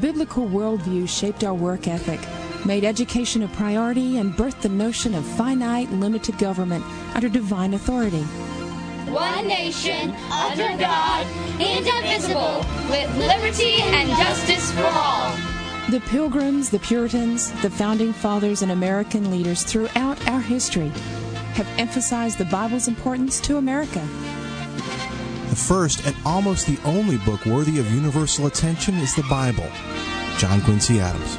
Biblical worldview shaped our work ethic, made education a priority, and birthed the notion of finite, limited government under divine authority. One nation, under God, indivisible, with liberty and justice for all. The Pilgrims, the Puritans, the Founding Fathers, and American leaders throughout our history have emphasized the Bible's importance to America. The first and almost the only book worthy of universal attention is the Bible. John Quincy Adams.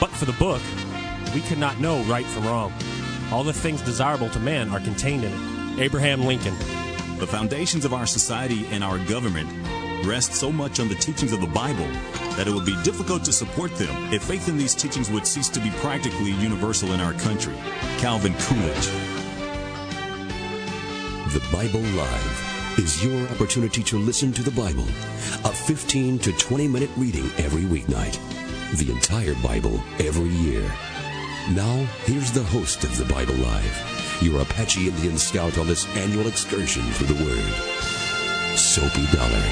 But for the book, we could not know right from wrong. All the things desirable to man are contained in it. Abraham Lincoln. The foundations of our society and our government rest so much on the teachings of the Bible that it would be difficult to support them if faith in these teachings would cease to be practically universal in our country. Calvin Coolidge. The Bible Live is your opportunity to listen to the Bible, a 15 to 20 minute reading every weeknight, the entire Bible every year. Now, here's the host of the Bible Live, your Apache Indian scout on this annual excursion through the Word, Soapy Dollar.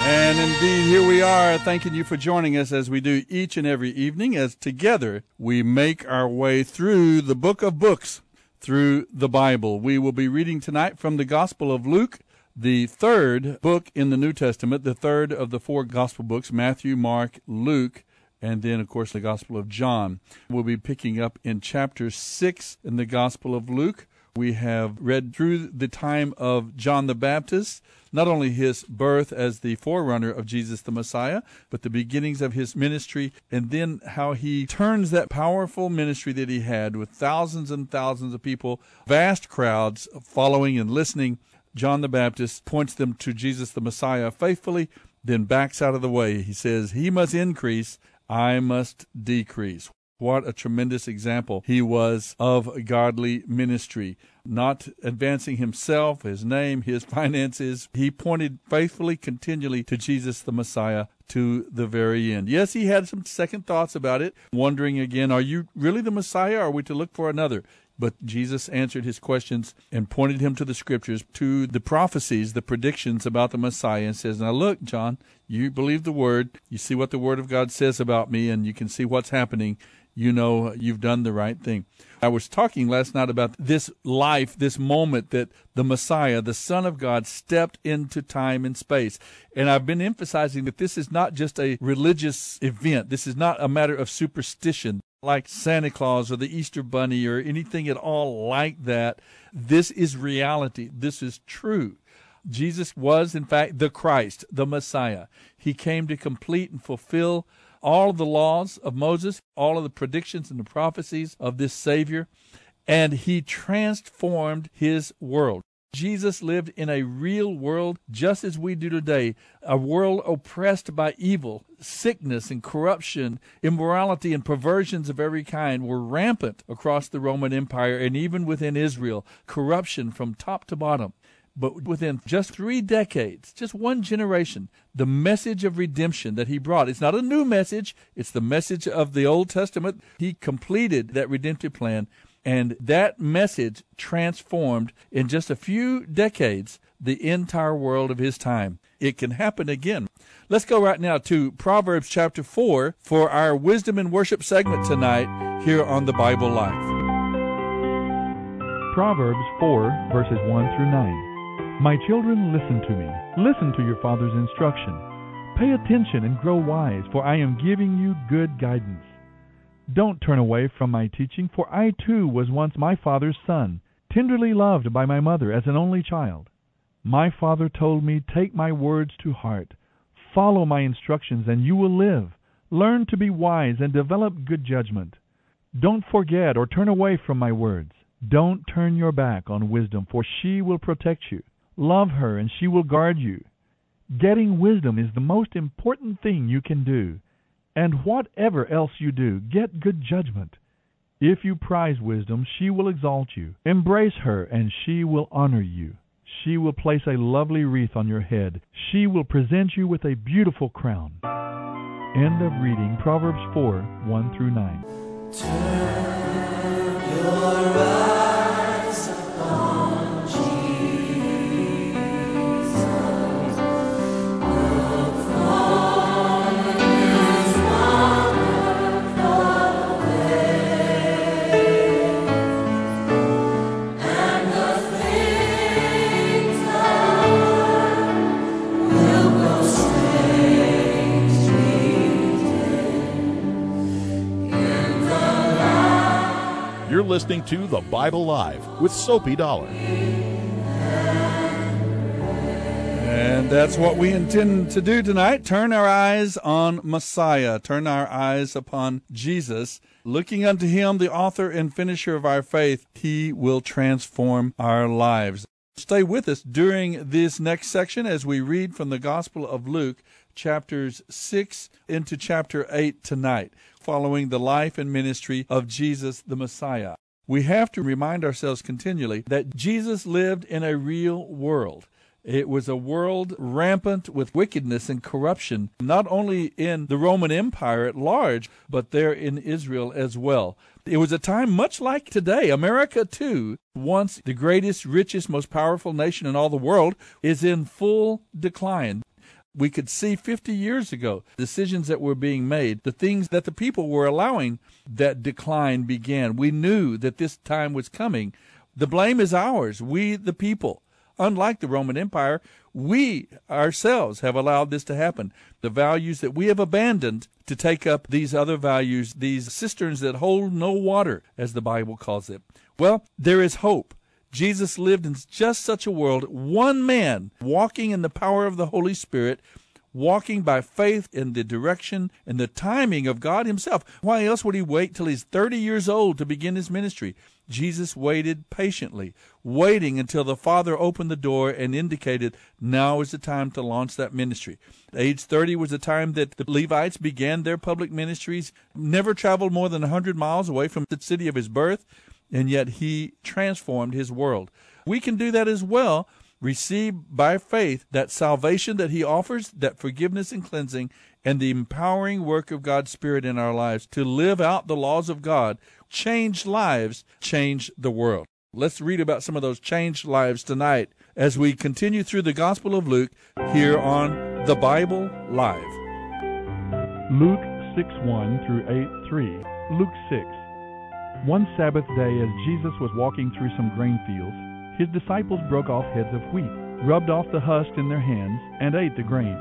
And indeed, here we are, thanking you for joining us as we do each and every evening, as together we make our way through the book of books, through the Bible. We will be reading tonight from the Gospel of Luke, the third book in the New Testament, the third of the four Gospel books Matthew, Mark, Luke, and then, of course, the Gospel of John. We'll be picking up in chapter 6 in the Gospel of Luke. We have read through the time of John the Baptist, not only his birth as the forerunner of Jesus the Messiah, but the beginnings of his ministry, and then how he turns that powerful ministry that he had with thousands and thousands of people, vast crowds following and listening. John the Baptist points them to Jesus the Messiah faithfully, then backs out of the way. He says, He must increase, I must decrease. What a tremendous example he was of godly ministry, not advancing himself, his name, his finances. He pointed faithfully, continually to Jesus the Messiah to the very end. Yes, he had some second thoughts about it, wondering again, are you really the Messiah are we to look for another? But Jesus answered his questions and pointed him to the scriptures, to the prophecies, the predictions about the Messiah, and says, Now look, John, you believe the word, you see what the word of God says about me, and you can see what's happening you know you've done the right thing. I was talking last night about this life, this moment that the Messiah, the Son of God, stepped into time and space. And I've been emphasizing that this is not just a religious event. This is not a matter of superstition like Santa Claus or the Easter Bunny or anything at all like that. This is reality. This is true. Jesus was, in fact, the Christ, the Messiah. He came to complete and fulfill all of the laws of Moses, all of the predictions and the prophecies of this Savior, and he transformed his world. Jesus lived in a real world just as we do today, a world oppressed by evil, sickness and corruption, immorality and perversions of every kind were rampant across the Roman Empire and even within Israel, corruption from top to bottom. But within just three decades, just one generation, the message of redemption that he brought, it's not a new message, it's the message of the Old Testament. He completed that redemptive plan, and that message transformed in just a few decades the entire world of his time. It can happen again. Let's go right now to Proverbs chapter 4 for our wisdom and worship segment tonight here on the Bible Live. Proverbs 4, verses 1 through 9. My children, listen to me. Listen to your father's instruction. Pay attention and grow wise, for I am giving you good guidance. Don't turn away from my teaching, for I too was once my father's son, tenderly loved by my mother as an only child. My father told me, Take my words to heart. Follow my instructions, and you will live. Learn to be wise and develop good judgment. Don't forget or turn away from my words. Don't turn your back on wisdom, for she will protect you. Love her, and she will guard you. Getting wisdom is the most important thing you can do. And whatever else you do, get good judgment. If you prize wisdom, she will exalt you. Embrace her, and she will honor you. She will place a lovely wreath on your head. She will present you with a beautiful crown. End of reading Proverbs 4 1 through 9. You're listening to The Bible Live with Soapy Dollar. And that's what we intend to do tonight. Turn our eyes on Messiah. Turn our eyes upon Jesus. Looking unto him, the author and finisher of our faith, he will transform our lives. Stay with us during this next section as we read from the Gospel of Luke, chapters 6 into chapter 8 tonight, following the life and ministry of Jesus the Messiah. We have to remind ourselves continually that Jesus lived in a real world. It was a world rampant with wickedness and corruption, not only in the Roman Empire at large, but there in Israel as well. It was a time much like today. America, too, once the greatest, richest, most powerful nation in all the world, is in full decline. We could see 50 years ago decisions that were being made, the things that the people were allowing, that decline began. We knew that this time was coming. The blame is ours, we the people. Unlike the Roman Empire, we ourselves have allowed this to happen. The values that we have abandoned to take up these other values, these cisterns that hold no water, as the Bible calls it. Well, there is hope. Jesus lived in just such a world, one man walking in the power of the Holy Spirit, walking by faith in the direction and the timing of God Himself. Why else would He wait till He's 30 years old to begin His ministry? Jesus waited patiently, waiting until the Father opened the door and indicated now is the time to launch that ministry. Age 30 was the time that the Levites began their public ministries, never traveled more than a 100 miles away from the city of his birth, and yet he transformed his world. We can do that as well. Receive by faith that salvation that he offers, that forgiveness and cleansing, and the empowering work of God's Spirit in our lives to live out the laws of God, change lives, change the world. Let's read about some of those changed lives tonight as we continue through the Gospel of Luke here on The Bible Live. Luke 6 1 through 8 3. Luke 6. One Sabbath day, as Jesus was walking through some grain fields, his disciples broke off heads of wheat, rubbed off the husk in their hands, and ate the grains.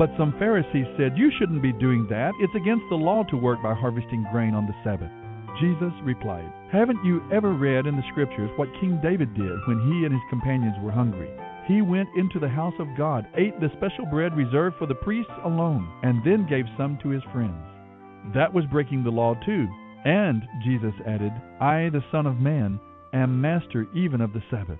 But some Pharisees said, You shouldn't be doing that. It's against the law to work by harvesting grain on the Sabbath. Jesus replied, Haven't you ever read in the Scriptures what King David did when he and his companions were hungry? He went into the house of God, ate the special bread reserved for the priests alone, and then gave some to his friends. That was breaking the law too. And, Jesus added, I, the Son of Man, am master even of the Sabbath.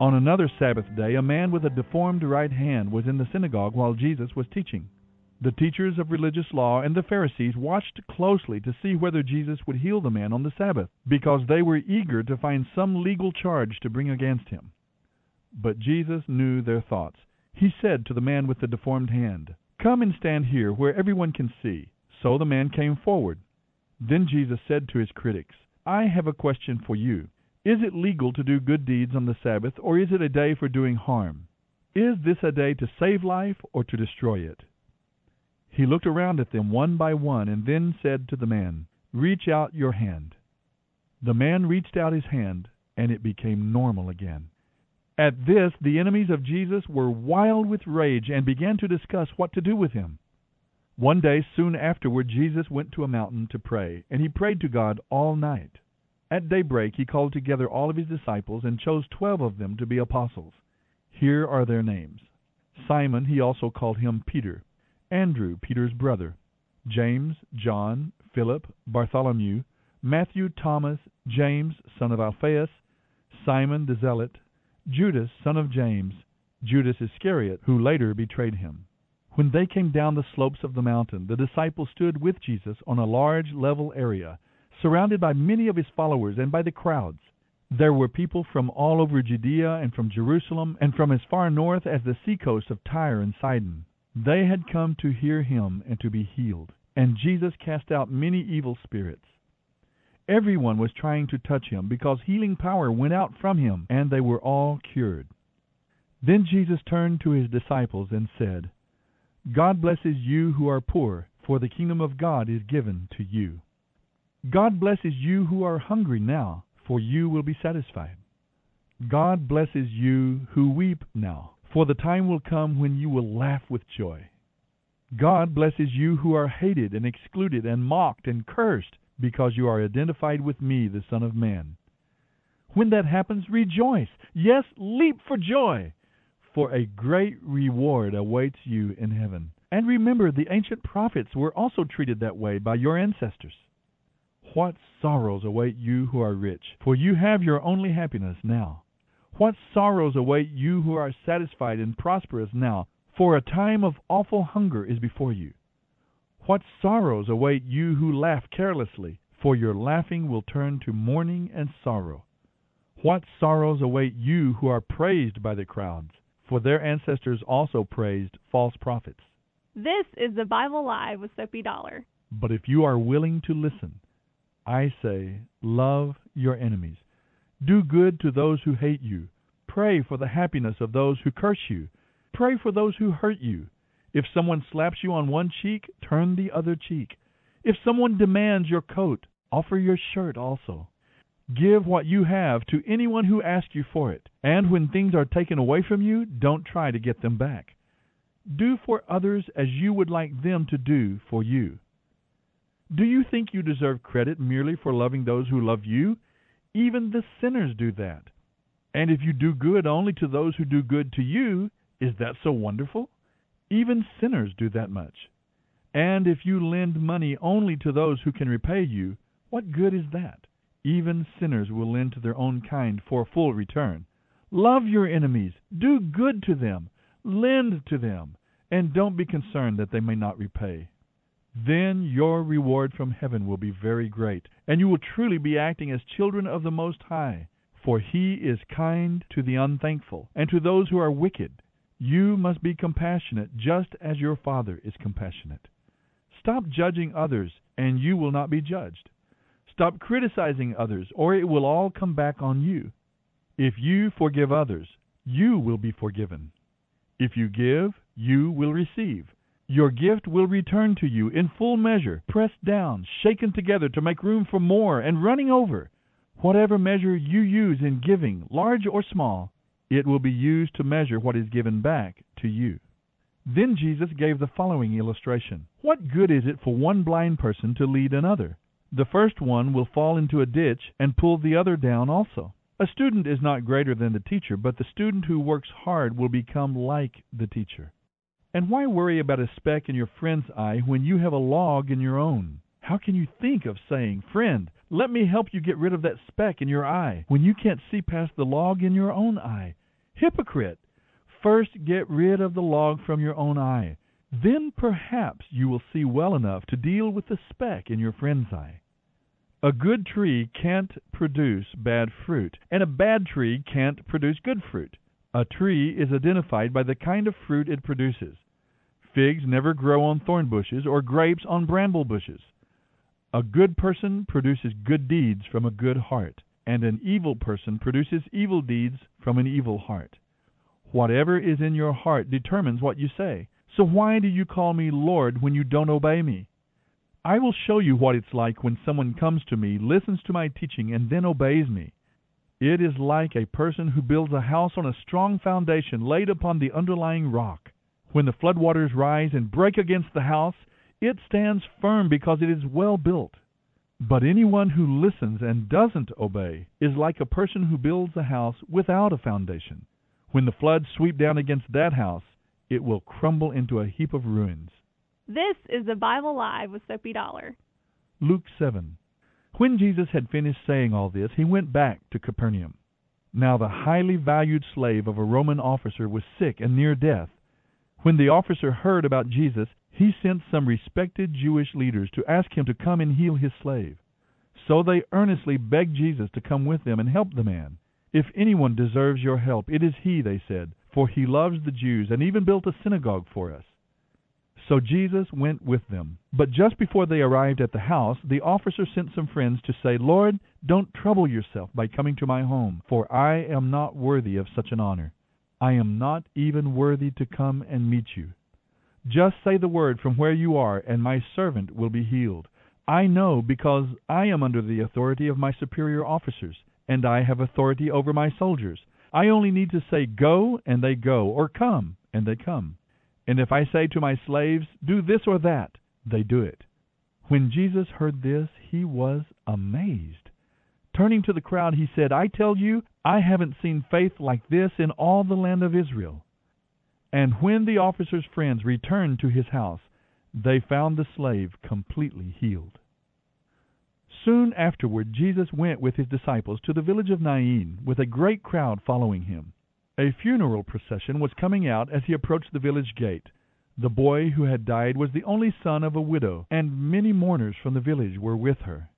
On another Sabbath day, a man with a deformed right hand was in the synagogue while Jesus was teaching. The teachers of religious law and the Pharisees watched closely to see whether Jesus would heal the man on the Sabbath, because they were eager to find some legal charge to bring against him. But Jesus knew their thoughts. He said to the man with the deformed hand, Come and stand here where everyone can see. So the man came forward. Then Jesus said to his critics, I have a question for you. Is it legal to do good deeds on the Sabbath, or is it a day for doing harm? Is this a day to save life or to destroy it? He looked around at them one by one and then said to the man, Reach out your hand. The man reached out his hand, and it became normal again. At this, the enemies of Jesus were wild with rage and began to discuss what to do with him. One day, soon afterward, Jesus went to a mountain to pray, and he prayed to God all night. At daybreak, he called together all of his disciples and chose twelve of them to be apostles. Here are their names Simon, he also called him Peter, Andrew, Peter's brother, James, John, Philip, Bartholomew, Matthew, Thomas, James, son of Alphaeus, Simon the Zealot, Judas, son of James, Judas Iscariot, who later betrayed him. When they came down the slopes of the mountain, the disciples stood with Jesus on a large level area, surrounded by many of his followers and by the crowds. There were people from all over Judea and from Jerusalem and from as far north as the seacoast of Tyre and Sidon. They had come to hear him and to be healed, and Jesus cast out many evil spirits. Everyone was trying to touch him because healing power went out from him, and they were all cured. Then Jesus turned to his disciples and said, God blesses you who are poor, for the kingdom of God is given to you. God blesses you who are hungry now, for you will be satisfied. God blesses you who weep now, for the time will come when you will laugh with joy. God blesses you who are hated and excluded and mocked and cursed because you are identified with me, the Son of Man. When that happens, rejoice. Yes, leap for joy, for a great reward awaits you in heaven. And remember, the ancient prophets were also treated that way by your ancestors. What sorrows await you who are rich, for you have your only happiness now. What sorrows await you who are satisfied and prosperous now, for a time of awful hunger is before you. What sorrows await you who laugh carelessly, for your laughing will turn to mourning and sorrow. What sorrows await you who are praised by the crowds, for their ancestors also praised false prophets. This is the Bible Live with Soapy Dollar. But if you are willing to listen, I say, love your enemies. Do good to those who hate you. Pray for the happiness of those who curse you. Pray for those who hurt you. If someone slaps you on one cheek, turn the other cheek. If someone demands your coat, offer your shirt also. Give what you have to anyone who asks you for it. And when things are taken away from you, don't try to get them back. Do for others as you would like them to do for you. Do you think you deserve credit merely for loving those who love you? Even the sinners do that. And if you do good only to those who do good to you, is that so wonderful? Even sinners do that much. And if you lend money only to those who can repay you, what good is that? Even sinners will lend to their own kind for full return. Love your enemies, do good to them, lend to them, and don't be concerned that they may not repay. Then your reward from heaven will be very great, and you will truly be acting as children of the Most High. For he is kind to the unthankful and to those who are wicked. You must be compassionate just as your Father is compassionate. Stop judging others, and you will not be judged. Stop criticizing others, or it will all come back on you. If you forgive others, you will be forgiven. If you give, you will receive. Your gift will return to you in full measure, pressed down, shaken together to make room for more, and running over. Whatever measure you use in giving, large or small, it will be used to measure what is given back to you. Then Jesus gave the following illustration What good is it for one blind person to lead another? The first one will fall into a ditch and pull the other down also. A student is not greater than the teacher, but the student who works hard will become like the teacher. And why worry about a speck in your friend's eye when you have a log in your own? How can you think of saying, Friend, let me help you get rid of that speck in your eye, when you can't see past the log in your own eye? Hypocrite! First get rid of the log from your own eye. Then perhaps you will see well enough to deal with the speck in your friend's eye. A good tree can't produce bad fruit, and a bad tree can't produce good fruit. A tree is identified by the kind of fruit it produces. Figs never grow on thorn bushes, or grapes on bramble bushes. A good person produces good deeds from a good heart, and an evil person produces evil deeds from an evil heart. Whatever is in your heart determines what you say. So why do you call me Lord when you don't obey me? I will show you what it's like when someone comes to me, listens to my teaching, and then obeys me. It is like a person who builds a house on a strong foundation laid upon the underlying rock. When the floodwaters rise and break against the house, it stands firm because it is well built. But anyone who listens and doesn't obey is like a person who builds a house without a foundation. When the floods sweep down against that house, it will crumble into a heap of ruins. This is the Bible Live with Soapy Dollar. Luke 7. When Jesus had finished saying all this, he went back to Capernaum. Now the highly valued slave of a Roman officer was sick and near death. When the officer heard about Jesus, he sent some respected Jewish leaders to ask him to come and heal his slave. So they earnestly begged Jesus to come with them and help the man. If anyone deserves your help, it is he, they said, for he loves the Jews and even built a synagogue for us. So Jesus went with them. But just before they arrived at the house, the officer sent some friends to say, Lord, don't trouble yourself by coming to my home, for I am not worthy of such an honor. I am not even worthy to come and meet you. Just say the word from where you are, and my servant will be healed. I know because I am under the authority of my superior officers, and I have authority over my soldiers. I only need to say, Go, and they go, or Come, and they come. And if I say to my slaves, Do this or that, they do it. When Jesus heard this, he was amazed. Turning to the crowd, he said, I tell you, I haven't seen faith like this in all the land of Israel. And when the officer's friends returned to his house, they found the slave completely healed. Soon afterward, Jesus went with his disciples to the village of Nain, with a great crowd following him. A funeral procession was coming out as he approached the village gate. The boy who had died was the only son of a widow, and many mourners from the village were with her.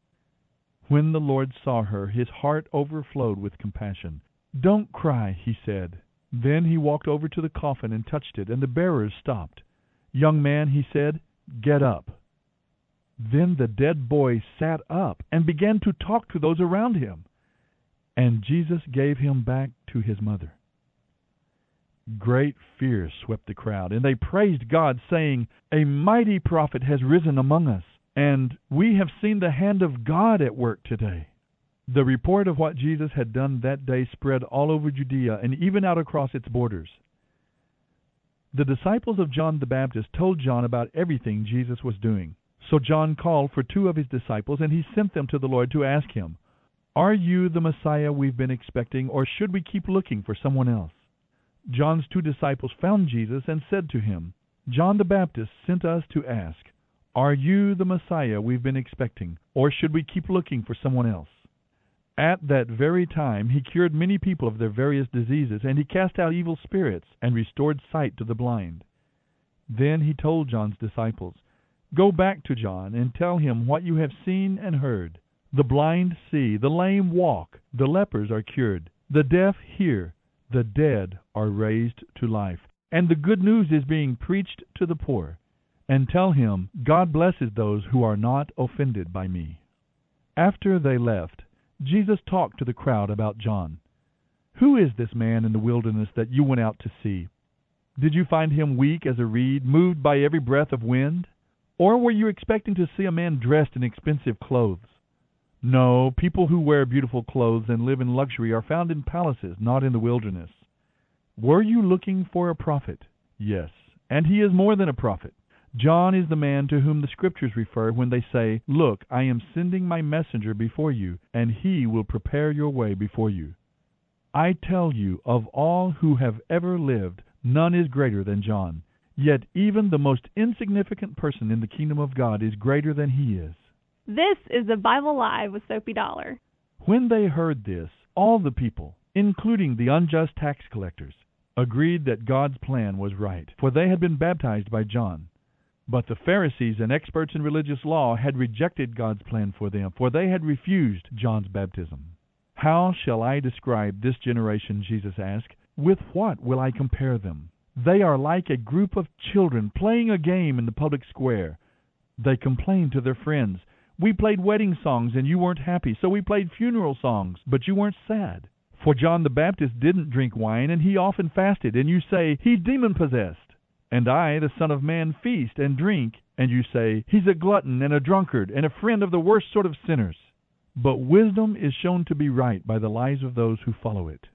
When the Lord saw her, his heart overflowed with compassion. Don't cry, he said. Then he walked over to the coffin and touched it, and the bearers stopped. Young man, he said, get up. Then the dead boy sat up and began to talk to those around him. And Jesus gave him back to his mother. Great fear swept the crowd, and they praised God, saying, A mighty prophet has risen among us, and we have seen the hand of God at work today. The report of what Jesus had done that day spread all over Judea and even out across its borders. The disciples of John the Baptist told John about everything Jesus was doing. So John called for two of his disciples, and he sent them to the Lord to ask him, Are you the Messiah we've been expecting, or should we keep looking for someone else? John's two disciples found Jesus and said to him, John the Baptist sent us to ask, Are you the Messiah we've been expecting, or should we keep looking for someone else? At that very time he cured many people of their various diseases, and he cast out evil spirits and restored sight to the blind. Then he told John's disciples, Go back to John and tell him what you have seen and heard. The blind see, the lame walk, the lepers are cured, the deaf hear, the dead are raised to life, and the good news is being preached to the poor. And tell him, God blesses those who are not offended by me. After they left, Jesus talked to the crowd about John. Who is this man in the wilderness that you went out to see? Did you find him weak as a reed, moved by every breath of wind? Or were you expecting to see a man dressed in expensive clothes? No, people who wear beautiful clothes and live in luxury are found in palaces, not in the wilderness. Were you looking for a prophet? Yes, and he is more than a prophet. John is the man to whom the Scriptures refer when they say, Look, I am sending my messenger before you, and he will prepare your way before you. I tell you, of all who have ever lived, none is greater than John. Yet even the most insignificant person in the kingdom of God is greater than he is. This is the Bible Live with Soapy Dollar. When they heard this, all the people, including the unjust tax collectors, agreed that God's plan was right, for they had been baptized by John. But the Pharisees and experts in religious law had rejected God's plan for them, for they had refused John's baptism. How shall I describe this generation? Jesus asked. With what will I compare them? They are like a group of children playing a game in the public square. They complain to their friends. We played wedding songs and you weren't happy, so we played funeral songs, but you weren't sad. For John the Baptist didn't drink wine, and he often fasted, and you say, He's demon possessed. And I, the Son of Man, feast and drink, and you say, He's a glutton and a drunkard, and a friend of the worst sort of sinners. But wisdom is shown to be right by the lives of those who follow it.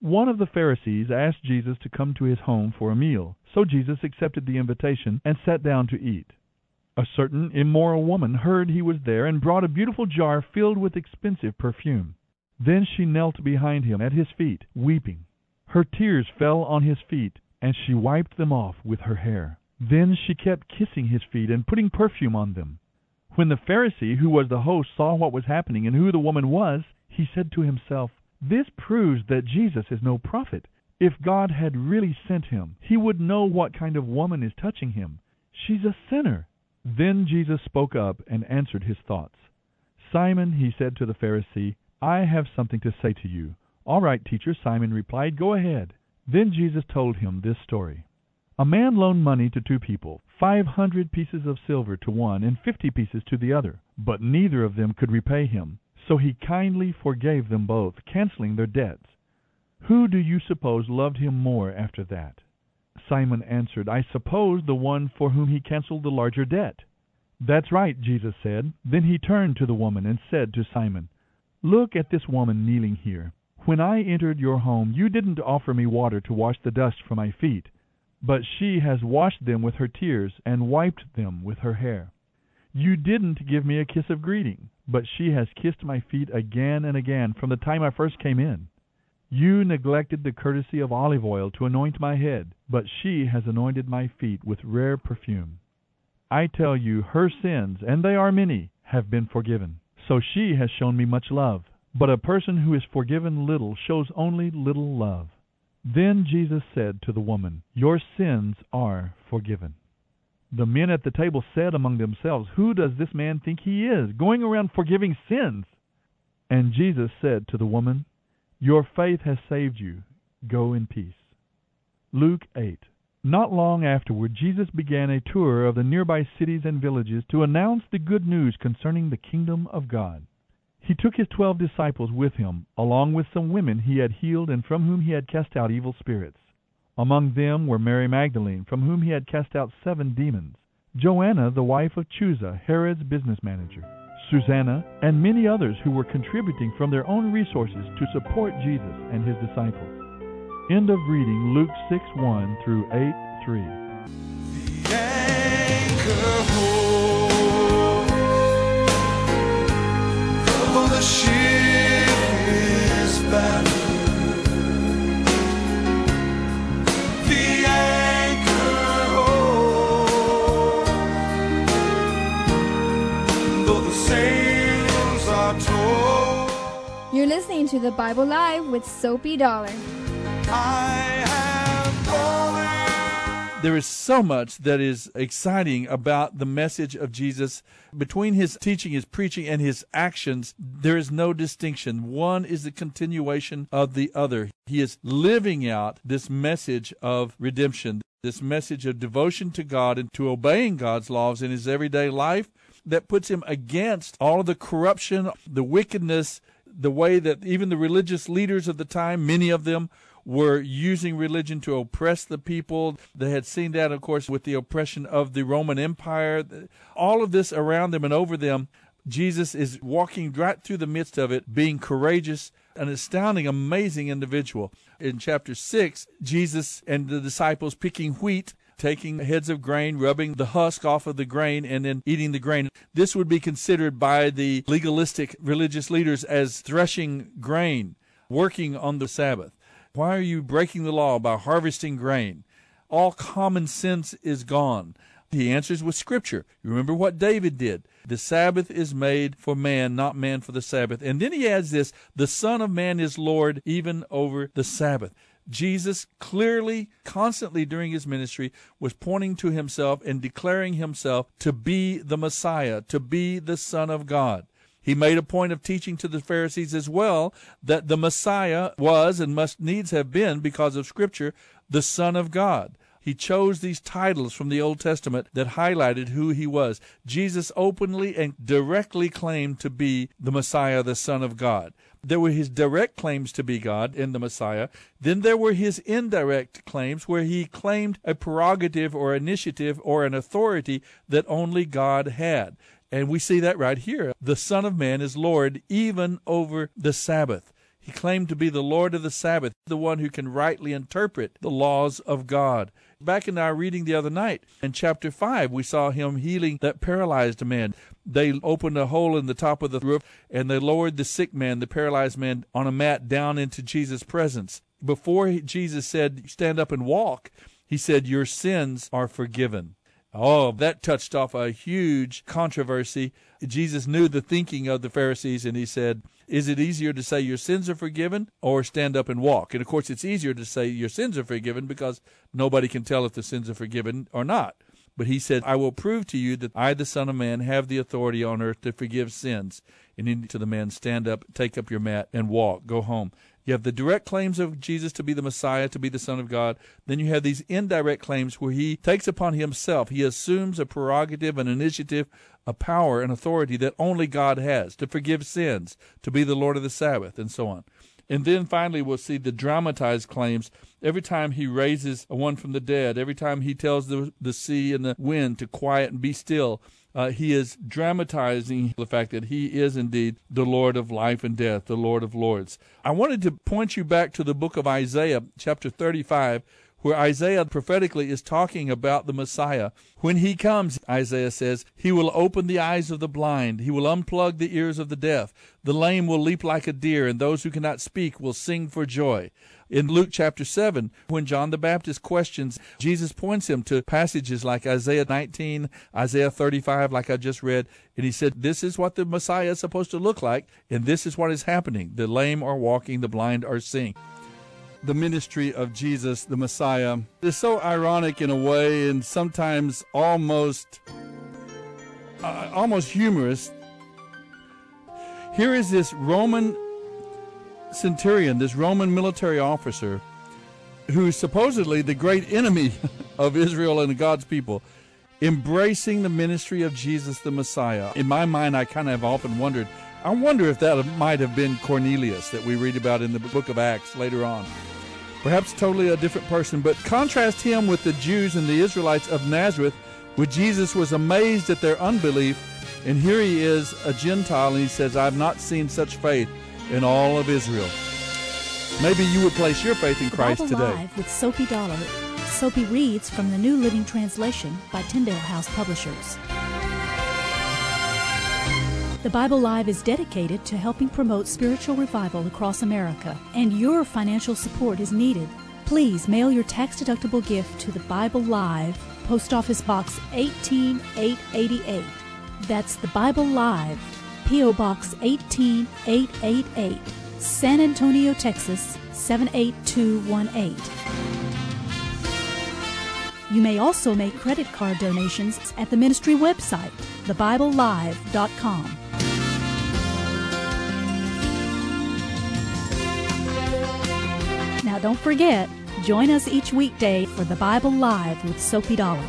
One of the Pharisees asked Jesus to come to his home for a meal, so Jesus accepted the invitation and sat down to eat. A certain immoral woman heard he was there and brought a beautiful jar filled with expensive perfume. Then she knelt behind him at his feet, weeping. Her tears fell on his feet, and she wiped them off with her hair. Then she kept kissing his feet and putting perfume on them. When the Pharisee, who was the host, saw what was happening and who the woman was, he said to himself, This proves that Jesus is no prophet. If God had really sent him, he would know what kind of woman is touching him. She's a sinner. Then Jesus spoke up and answered his thoughts. Simon, he said to the Pharisee, I have something to say to you. All right, teacher, Simon replied, go ahead. Then Jesus told him this story. A man loaned money to two people, five hundred pieces of silver to one and fifty pieces to the other, but neither of them could repay him. So he kindly forgave them both, canceling their debts. Who do you suppose loved him more after that? Simon answered, I suppose the one for whom he canceled the larger debt. That's right, Jesus said. Then he turned to the woman and said to Simon, Look at this woman kneeling here. When I entered your home, you didn't offer me water to wash the dust from my feet, but she has washed them with her tears and wiped them with her hair. You didn't give me a kiss of greeting, but she has kissed my feet again and again from the time I first came in. You neglected the courtesy of olive oil to anoint my head, but she has anointed my feet with rare perfume. I tell you, her sins, and they are many, have been forgiven. So she has shown me much love. But a person who is forgiven little shows only little love. Then Jesus said to the woman, Your sins are forgiven. The men at the table said among themselves, Who does this man think he is, going around forgiving sins? And Jesus said to the woman, your faith has saved you. Go in peace. Luke 8. Not long afterward, Jesus began a tour of the nearby cities and villages to announce the good news concerning the kingdom of God. He took his twelve disciples with him, along with some women he had healed and from whom he had cast out evil spirits. Among them were Mary Magdalene, from whom he had cast out seven demons, Joanna, the wife of Chuza, Herod's business manager, Susanna, and many others who were contributing from their own resources to support Jesus and his disciples. End of reading Luke 6 1 through 8 3. The ship is You're listening to the Bible Live with Soapy Dollar. There is so much that is exciting about the message of Jesus. Between his teaching, his preaching, and his actions, there is no distinction. One is the continuation of the other. He is living out this message of redemption, this message of devotion to God and to obeying God's laws in his everyday life that puts him against all of the corruption, the wickedness, the way that even the religious leaders of the time, many of them, were using religion to oppress the people. They had seen that, of course, with the oppression of the Roman Empire. All of this around them and over them, Jesus is walking right through the midst of it, being courageous, an astounding, amazing individual. In chapter 6, Jesus and the disciples picking wheat taking heads of grain, rubbing the husk off of the grain, and then eating the grain. This would be considered by the legalistic religious leaders as threshing grain, working on the Sabbath. Why are you breaking the law by harvesting grain? All common sense is gone. He answers with scripture. You remember what David did. The Sabbath is made for man, not man for the Sabbath. And then he adds this the Son of Man is Lord even over the Sabbath. Jesus clearly, constantly during his ministry, was pointing to himself and declaring himself to be the Messiah, to be the Son of God. He made a point of teaching to the Pharisees as well that the Messiah was and must needs have been, because of Scripture, the Son of God. He chose these titles from the Old Testament that highlighted who he was. Jesus openly and directly claimed to be the Messiah, the Son of God. There were his direct claims to be God in the Messiah. Then there were his indirect claims where he claimed a prerogative or initiative or an authority that only God had. And we see that right here. The Son of Man is Lord even over the Sabbath. He claimed to be the Lord of the Sabbath, the one who can rightly interpret the laws of God. Back in our reading the other night, in chapter 5, we saw him healing that paralyzed man. They opened a hole in the top of the roof and they lowered the sick man, the paralyzed man, on a mat down into Jesus' presence. Before Jesus said, Stand up and walk, he said, Your sins are forgiven. Oh, that touched off a huge controversy. Jesus knew the thinking of the Pharisees, and he said, Is it easier to say your sins are forgiven or stand up and walk? And of course, it's easier to say your sins are forgiven because nobody can tell if the sins are forgiven or not. But he said, I will prove to you that I, the Son of Man, have the authority on earth to forgive sins. And he said to the man, stand up, take up your mat, and walk, go home. You have the direct claims of Jesus to be the Messiah, to be the Son of God. Then you have these indirect claims where he takes upon himself, he assumes a prerogative, an initiative, a power, and authority that only God has to forgive sins, to be the Lord of the Sabbath, and so on. And then finally, we'll see the dramatized claims every time he raises one from the dead, every time he tells the, the sea and the wind to quiet and be still. Uh, he is dramatizing the fact that he is indeed the Lord of life and death, the Lord of lords. I wanted to point you back to the book of Isaiah, chapter 35, where Isaiah prophetically is talking about the Messiah. When he comes, Isaiah says, he will open the eyes of the blind, he will unplug the ears of the deaf, the lame will leap like a deer, and those who cannot speak will sing for joy. In Luke chapter 7, when John the Baptist questions, Jesus points him to passages like Isaiah 19, Isaiah 35, like I just read, and he said, This is what the Messiah is supposed to look like, and this is what is happening. The lame are walking, the blind are seeing the ministry of Jesus, the Messiah, is so ironic in a way and sometimes almost uh, almost humorous. Here is this Roman centurion, this Roman military officer, who's supposedly the great enemy of Israel and God's people, embracing the ministry of Jesus the Messiah. In my mind, I kind of have often wondered I wonder if that might have been Cornelius that we read about in the book of Acts later on. Perhaps totally a different person, but contrast him with the Jews and the Israelites of Nazareth, where Jesus was amazed at their unbelief. And here he is, a Gentile, and he says, I have not seen such faith in all of Israel. Maybe you would place your faith in Christ Bible today. Live with Soapy Dollar. Soapy reads from the New Living Translation by Tyndale House Publishers. The Bible Live is dedicated to helping promote spiritual revival across America, and your financial support is needed. Please mail your tax deductible gift to the Bible Live, Post Office Box 18888. That's the Bible Live, P.O. Box 18888, San Antonio, Texas 78218. You may also make credit card donations at the ministry website, thebiblelive.com. Now, don't forget, join us each weekday for the Bible Live with Soapy Dollar.